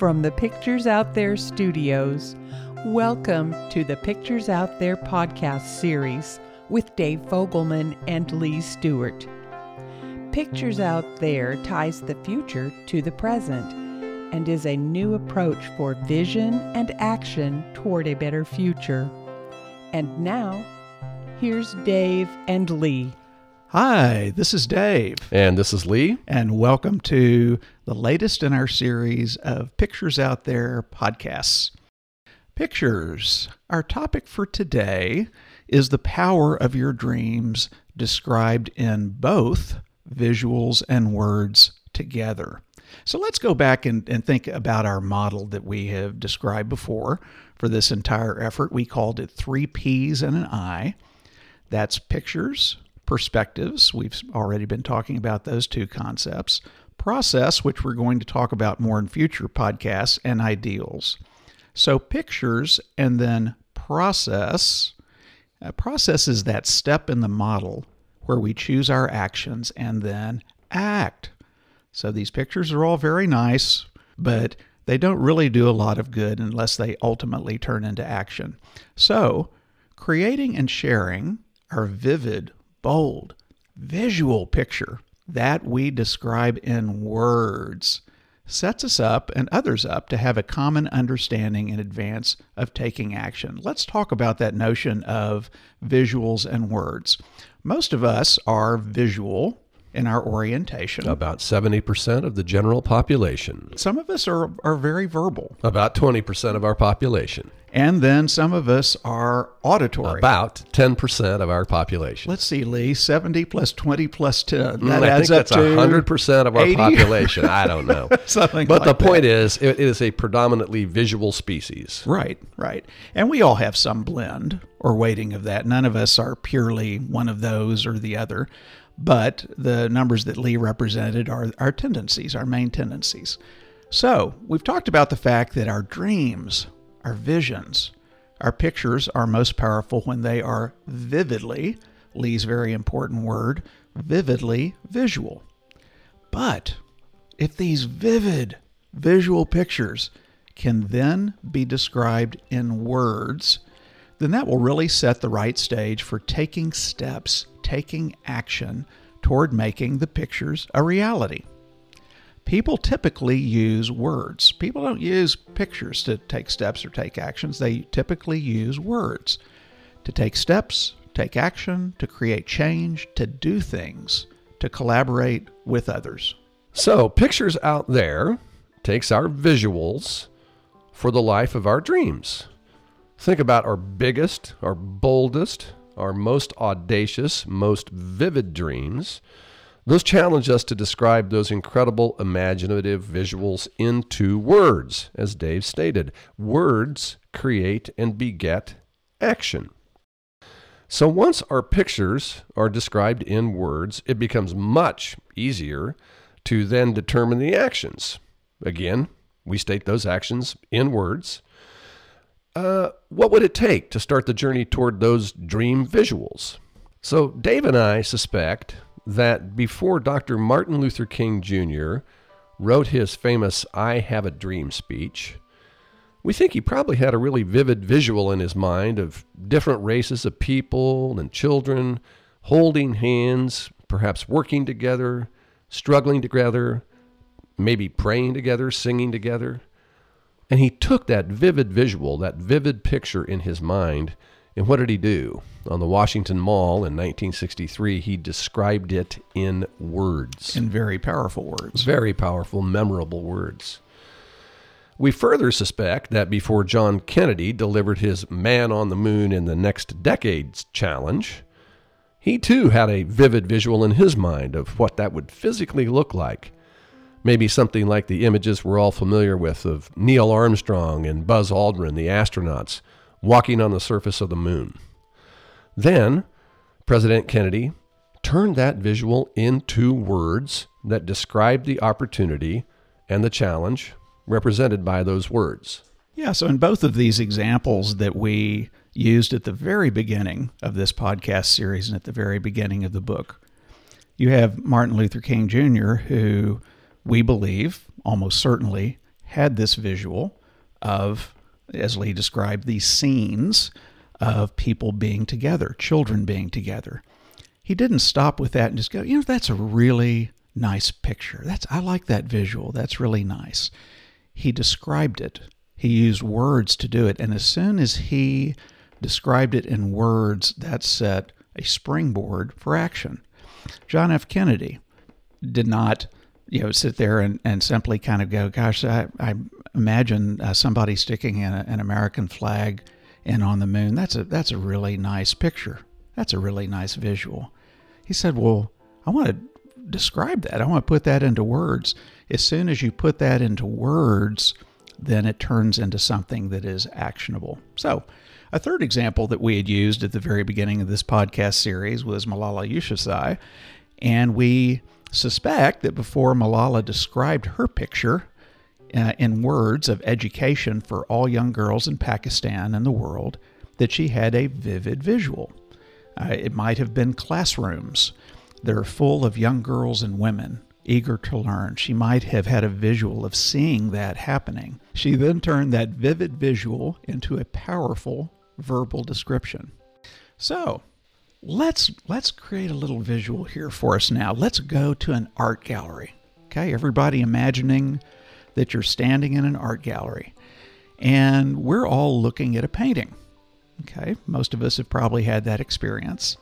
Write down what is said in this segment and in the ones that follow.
From the Pictures Out There studios, welcome to the Pictures Out There podcast series with Dave Fogelman and Lee Stewart. Pictures Out There ties the future to the present and is a new approach for vision and action toward a better future. And now, here's Dave and Lee. Hi, this is Dave. And this is Lee. And welcome to the latest in our series of Pictures Out There podcasts. Pictures. Our topic for today is the power of your dreams described in both visuals and words together. So let's go back and, and think about our model that we have described before for this entire effort. We called it three P's and an I. That's pictures, perspectives. We've already been talking about those two concepts. Process, which we're going to talk about more in future podcasts, and ideals. So, pictures and then process. Uh, process is that step in the model where we choose our actions and then act. So, these pictures are all very nice, but they don't really do a lot of good unless they ultimately turn into action. So, creating and sharing our vivid, bold, visual picture that we describe in words sets us up and others up to have a common understanding in advance of taking action. Let's talk about that notion of visuals and words. Most of us are visual in our orientation. About 70% of the general population. Some of us are, are very verbal. About 20% of our population. And then some of us are auditory. About 10% of our population. Let's see, Lee, 70 plus 20 plus 10. That Mm, I adds think up that's to 100% of our 80? population. I don't know. Something but like the point that. is, it is a predominantly visual species. Right, right. And we all have some blend or weighting of that. None of us are purely one of those or the other. But the numbers that Lee represented are our tendencies, our main tendencies. So we've talked about the fact that our dreams, our visions, our pictures are most powerful when they are vividly, Lee's very important word, vividly visual. But if these vivid visual pictures can then be described in words, then that will really set the right stage for taking steps, taking action toward making the pictures a reality. People typically use words. People don't use pictures to take steps or take actions. They typically use words to take steps, take action, to create change, to do things, to collaborate with others. So, Pictures Out There takes our visuals for the life of our dreams. Think about our biggest, our boldest, our most audacious, most vivid dreams. Those challenge us to describe those incredible imaginative visuals into words, as Dave stated. Words create and beget action. So once our pictures are described in words, it becomes much easier to then determine the actions. Again, we state those actions in words. Uh, what would it take to start the journey toward those dream visuals? So, Dave and I suspect that before Dr. Martin Luther King Jr. wrote his famous I Have a Dream speech, we think he probably had a really vivid visual in his mind of different races of people and children holding hands, perhaps working together, struggling together, maybe praying together, singing together. And he took that vivid visual, that vivid picture in his mind, and what did he do? On the Washington Mall in 1963, he described it in words. In very powerful words. Very powerful, memorable words. We further suspect that before John Kennedy delivered his Man on the Moon in the Next Decades challenge, he too had a vivid visual in his mind of what that would physically look like. Maybe something like the images we're all familiar with of Neil Armstrong and Buzz Aldrin, the astronauts, walking on the surface of the moon. Then, President Kennedy turned that visual into words that described the opportunity and the challenge represented by those words. Yeah, so in both of these examples that we used at the very beginning of this podcast series and at the very beginning of the book, you have Martin Luther King Jr., who we believe almost certainly had this visual of, as Lee described, these scenes of people being together, children being together. He didn't stop with that and just go, you know, that's a really nice picture. That's I like that visual. That's really nice. He described it. He used words to do it, and as soon as he described it in words, that set a springboard for action. John F. Kennedy did not, you know, sit there and, and simply kind of go, gosh, I, I imagine uh, somebody sticking an American flag in on the moon. That's a, that's a really nice picture. That's a really nice visual. He said, well, I want to describe that. I want to put that into words. As soon as you put that into words, then it turns into something that is actionable. So, a third example that we had used at the very beginning of this podcast series was Malala Yousafzai, and we suspect that before Malala described her picture uh, in words of education for all young girls in Pakistan and the world, that she had a vivid visual. Uh, it might have been classrooms that are full of young girls and women eager to learn. She might have had a visual of seeing that happening. She then turned that vivid visual into a powerful verbal description. So, let's let's create a little visual here for us now. Let's go to an art gallery. Okay, everybody imagining that you're standing in an art gallery and we're all looking at a painting. Okay, most of us have probably had that experience.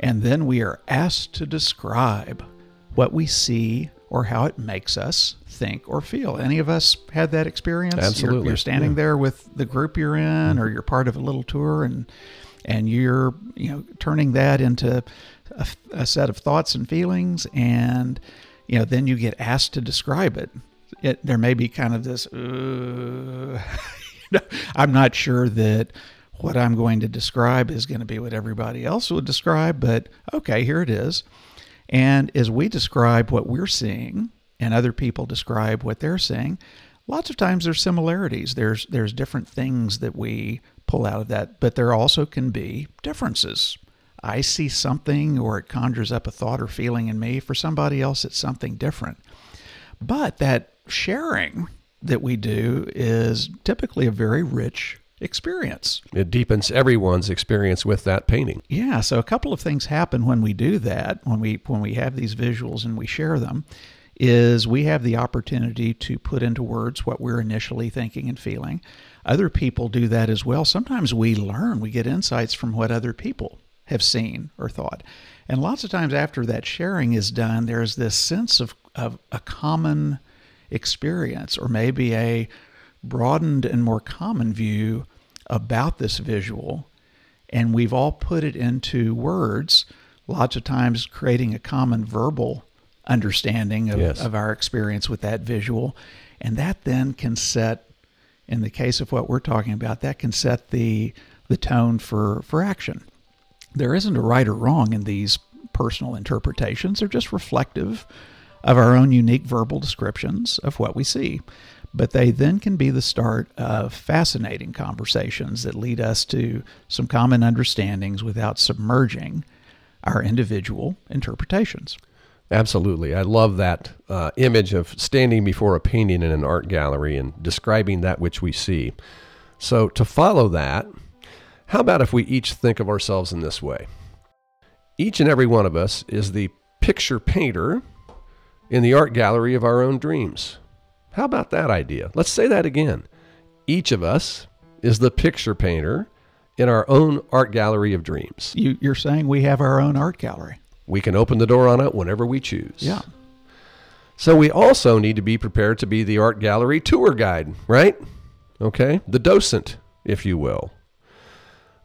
And then we are asked to describe what we see or how it makes us think or feel. Any of us had that experience? Absolutely. You're, you're standing Yeah. there with the group you're in, or mm-hmm. you're part of a little tour, and and you're you know turning that into a, a set of thoughts and feelings, and you know then you get asked to describe it. It there may be kind of this. Uh, I'm not sure that what I'm going to describe is going to be what everybody else would describe, but okay, here it is. And as we describe what we're seeing and other people describe what they're seeing, lots of times there's similarities. There's there's different things that we pull out of that, but there also can be differences. I see something or it conjures up a thought or feeling in me. For somebody else it's something different. But that sharing that we do is typically a very rich experience. It deepens everyone's experience with that painting. Yeah, so a couple of things happen when we do that, when we when we have these visuals and we share them, is we have the opportunity to put into words what we're initially thinking and feeling. Other people do that as well. Sometimes we learn, we get insights from what other people have seen or thought. And lots of times after that sharing is done, there's this sense of, of a common experience or maybe a broadened and more common view about this visual and we've all put it into words, lots of times creating a common verbal understanding of, Yes. of our experience with that visual. And that then can set, in the case of what we're talking about, that can set the, the tone for, for action. There isn't a right or wrong in these personal interpretations, they're just reflective of our own unique verbal descriptions of what we see. But they then can be the start of fascinating conversations that lead us to some common understandings without submerging our individual interpretations. Absolutely. I love that uh, image of standing before a painting in an art gallery and describing that which we see. So, to follow that, how about if we each think of ourselves in this way? Each and every one of us is the picture painter in the art gallery of our own dreams. How about that idea? Let's say that again. Each of us is the picture painter in our own art gallery of dreams. You, you're saying we have our own art gallery. We can open the door on it whenever we choose. Yeah. So we also need to be prepared to be the art gallery tour guide, right? Okay? The docent, if you will.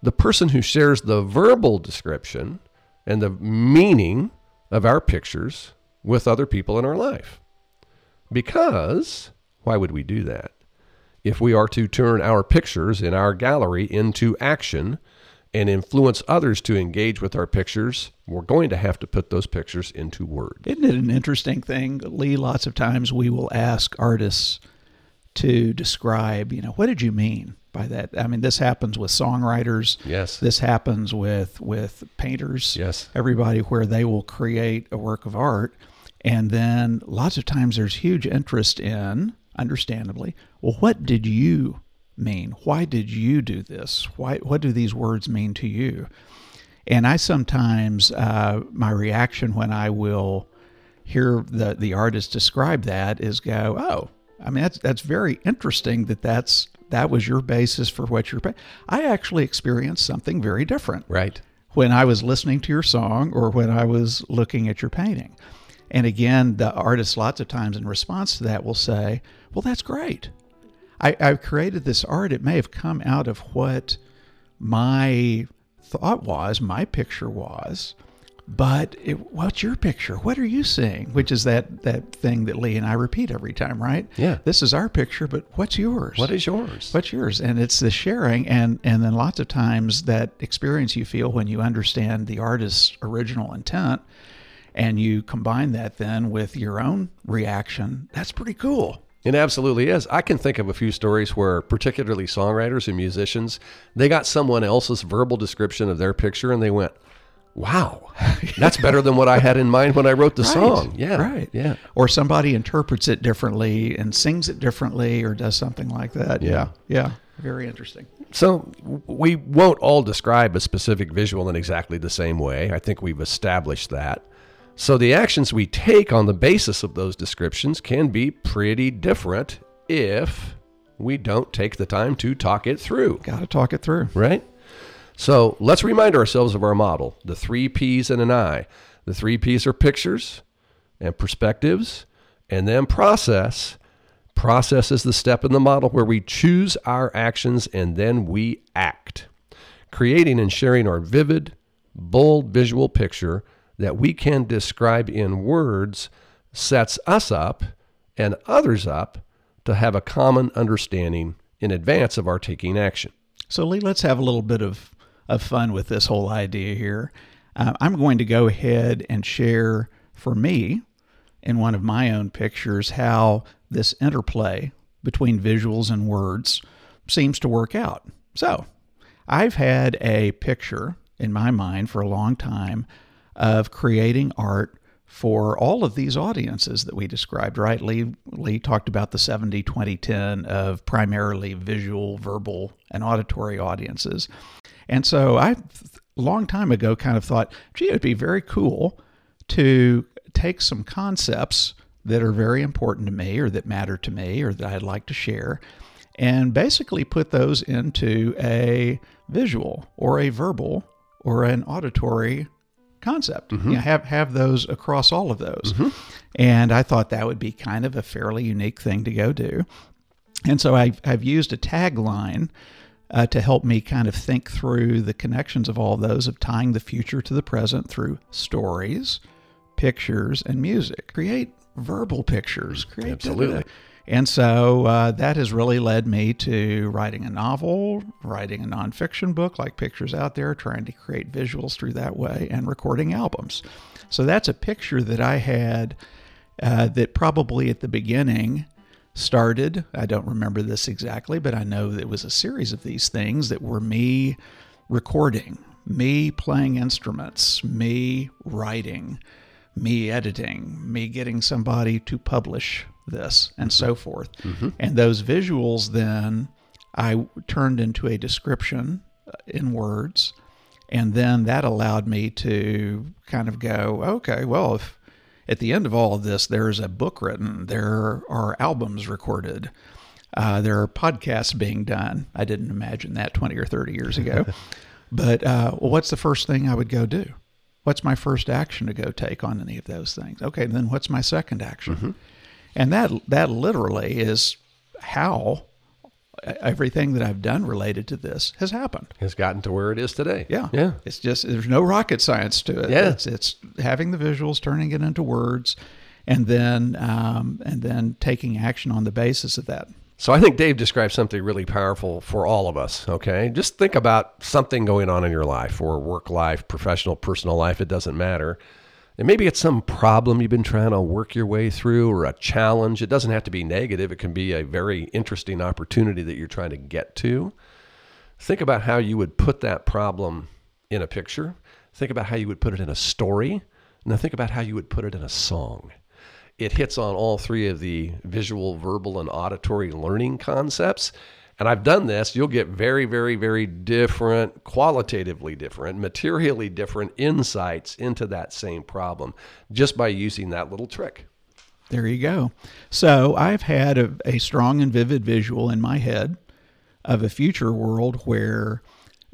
The person who shares the verbal description and the meaning of our pictures with other people in our life. Because, why would we do that? If we are to turn our pictures in our gallery into action and influence others to engage with our pictures, we're going to have to put those pictures into words. Isn't it an interesting thing, Lee? Lots of times we will ask artists to describe, you know, what did you mean by that? I mean, this happens with songwriters. Yes. This happens with with painters. Yes. Everybody where they will create a work of art, and then lots of times there's huge interest in understandably. Well, what did you mean? Why did you do this? Why? What do these words mean to you? And I sometimes uh, my reaction when I will hear the the artist describe that is go, oh, I mean that's that's very interesting that that's that was your basis for what you're. I actually experienced something very different. Right. When I was listening to your song or when I was looking at your painting. And again, the artist lots of times in response to that will say, Well, that's great. I, I've created this art. It may have come out of what my thought was, my picture was, but it, what's your picture? What are you seeing? Which is that that thing that Lee and I repeat every time, right? Yeah. This is our picture, but what's yours? What is yours? What's yours? And it's the sharing, and and then lots of times that experience you feel when you understand the artist's original intent, and you combine that then with your own reaction. That's pretty cool. It absolutely is. I can think of a few stories where, particularly songwriters and musicians, they got someone else's verbal description of their picture and they went, wow, that's better than what I had in mind when I wrote the Right, song. Yeah. right. Yeah. Or somebody interprets it differently and sings it differently or does something like that. Yeah. Yeah. Very interesting. So we won't all describe a specific visual in exactly the same way. I think we've established that. So the actions we take on the basis of those descriptions can be pretty different if we don't take the time to talk it through, Got to talk it through. right? So let's remind ourselves of our model the three P's and an I. The three P's are pictures and perspectives, and then process. Process is the step in the model where we choose our actions and then we act, creating and sharing our vivid, bold visual picture that we can describe in words sets us up and others up to have a common understanding in advance of our taking action. So, Lee, let's have a little bit of, of fun with this whole idea here. Uh, I'm going to go ahead and share for me in one of my own pictures how this interplay between visuals and words seems to work out. So, I've had a picture in my mind for a long time of creating art for all of these audiences that we described, right? Lee, Lee talked about the 70 20 10 of primarily visual, verbal, and auditory audiences. And so I, a long time ago, kind of thought, gee, it would be very cool to take some concepts that are very important to me or that matter to me or that I'd like to share and basically put those into a visual or a verbal or an auditory concept. You know, have have those across all of those. And I thought that would be kind of a fairly unique thing to go do. And so I've, I've used a tagline uh, to help me kind of think through the connections of all those of tying the future to the present through stories, pictures, and music. Create verbal pictures. Create Absolutely. And so uh, that has really led me to writing a novel, writing a nonfiction book like Pictures Out There, trying to create visuals through that way, and recording albums. So that's a picture that I had uh, that probably at the beginning started. I don't remember this exactly, but I know it was a series of these things that were me recording, me playing instruments, me writing, me editing, me getting somebody to publish this, and so forth. And those visuals then I turned into a description uh, in words. And then that allowed me to kind of go, okay, well, if at the end of all of this, there's a book written, there are albums recorded, uh, there are podcasts being done. I didn't imagine that 20 or 30 years ago. but uh, well, what's the first thing I would go do? What's my first action to go take on any of those things? Okay, then what's my second action? And that that literally is how everything that I've done related to this has happened. Has gotten to where it is today. Yeah. Yeah. It's just there's no rocket science to it. Yeah. It's it's having the visuals, turning it into words, and then um, and then taking action on the basis of that. So I think Dave described something really powerful for all of us. Okay. Just think about something going on in your life or work life, professional, personal life. It doesn't matter. And maybe it's some problem you've been trying to work your way through or a challenge. It doesn't have to be negative. It can be a very interesting opportunity that you're trying to get to. Think about how you would put that problem in a picture. Think about how you would put it in a story. Now think about how you would put it in a song. It hits on all three of the visual, verbal, and auditory learning concepts. And I've done this, you'll get very, very, very different, qualitatively different, materially different insights into that same problem just by using that little trick. There you go. So I've had a, a strong and vivid visual in my head of a future world where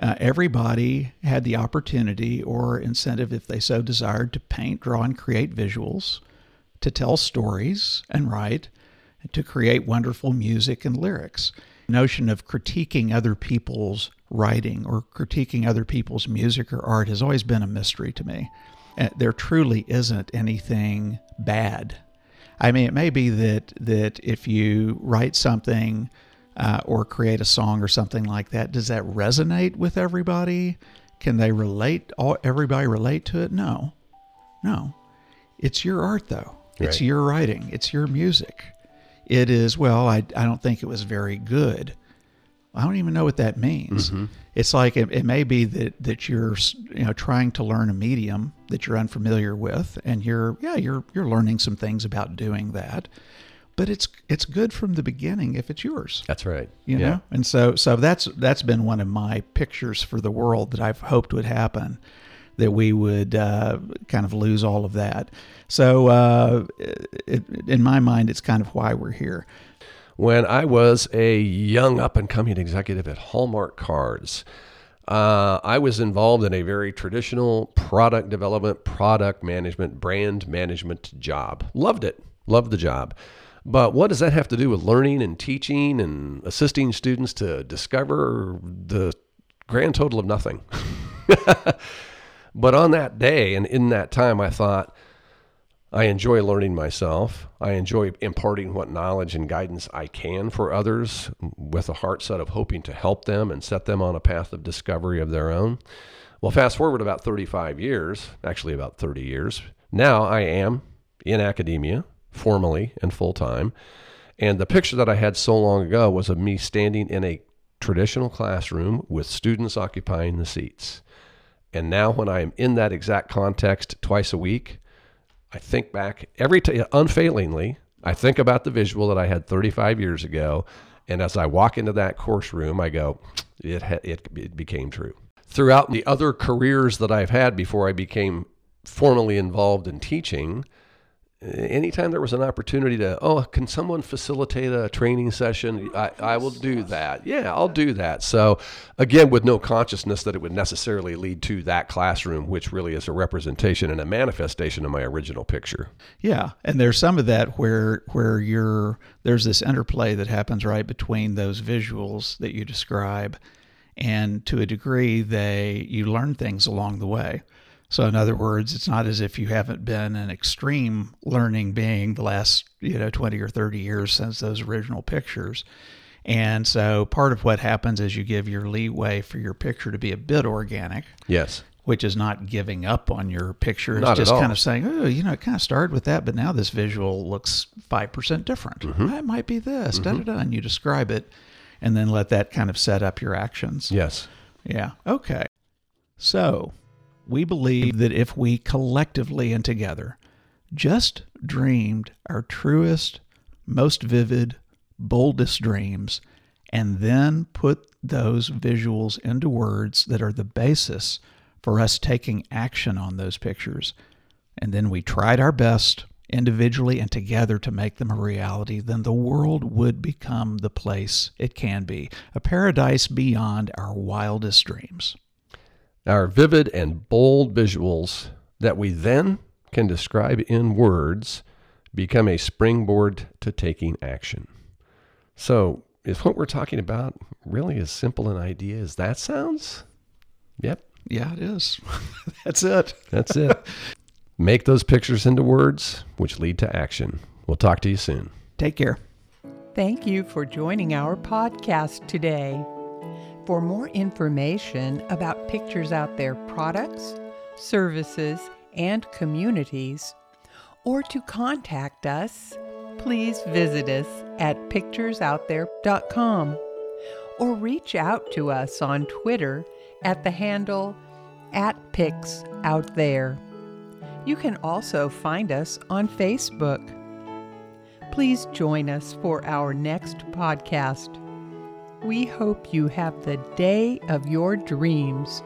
uh, everybody had the opportunity or incentive, if they so desired, to paint, draw, and create visuals, to tell stories and write, and to create wonderful music and lyrics. The notion of critiquing other people's writing or critiquing other people's music or art has always been a mystery to me. Uh, there truly isn't anything bad I mean, it may be that that if you write something uh, or create a song or something like that, does that resonate with everybody? Can they relate? All everybody relate to it? No, no. It's your art, though. It's Right. your writing. It's your music. It is. Well, I I don't think it was very good. I don't even know what that means. Mm-hmm. It's like it, it may be that that you're you know trying to learn a medium that you're unfamiliar with, and you're yeah you're you're learning some things about doing that, but it's it's good from the beginning if it's yours, That's right. you know. And so so that's that's been one of my pictures for the world that I've hoped would happen, that we would uh, kind of lose all of that. So uh, it, in my mind, it's kind of why we're here. when I was a young up and coming executive at Hallmark Cards. Uh, I was involved in a very traditional product development, product management, brand management job. Loved it, loved the job. But what does that have to do with learning and teaching and assisting students to discover the grand total of nothing? but on that day and in that time, I thought, I enjoy learning myself. I enjoy imparting what knowledge and guidance I can for others with a heart set of hoping to help them and set them on a path of discovery of their own. Well, fast forward about 35 years, actually about 30 years. Now I am in academia, formally and full time. And the picture that I had so long ago was of me standing in a traditional classroom with students occupying the seats. And now, when I am in that exact context twice a week, I think back every t- unfailingly. I think about the visual that I had 35 years ago, and as I walk into that course room, I go, it ha- it, it became true. Throughout the other careers that I've had before I became formally involved in teaching, Uh, anytime there was an opportunity to, oh, can someone facilitate a training session? I, I will do that. Yeah, I'll do that. So, again, with no consciousness that it would necessarily lead to that classroom, which really is a representation and a manifestation of my original picture. Yeah, and there's some of that where where you're there's this interplay that happens right between those visuals that you describe, and to a degree they you learn things along the way. So in other words, it's not as if you haven't been an extreme learning being the last you know 20 or 30 years since those original pictures. And so part of what happens is you give your leeway for your picture to be a bit organic Yes. which is not giving up on your picture. It's Not at just kind of saying, oh, you know, it kind of started with that, but now this visual looks 5% different. Mm-hmm. It might be this, da da da. And you describe it and then let that kind of set up your actions. Yes. Yeah. Okay. So we believe that if we collectively and together just dreamed our truest, most vivid, boldest dreams, and then put those visuals into words that are the basis for us taking action on those pictures, and then we tried our best individually and together to make them a reality, then the world would become the place it can be a paradise beyond our wildest dreams. Our vivid and bold visuals that we then can describe in words become a springboard to taking action. So, is what we're talking about really as simple an idea as that sounds? Yep, Yeah, it is. That's it. that's it. Make those pictures into words, which lead to action. We'll talk to you soon. Take care. Thank you for joining our podcast today. For more information about Pictures Out There products, services, and communities, or to contact us, please visit us at picturesoutthere.com or reach out to us on Twitter at the handle at Pics Out There. You can also find us on Facebook. Please join us for our next podcast. We hope you have the day of your dreams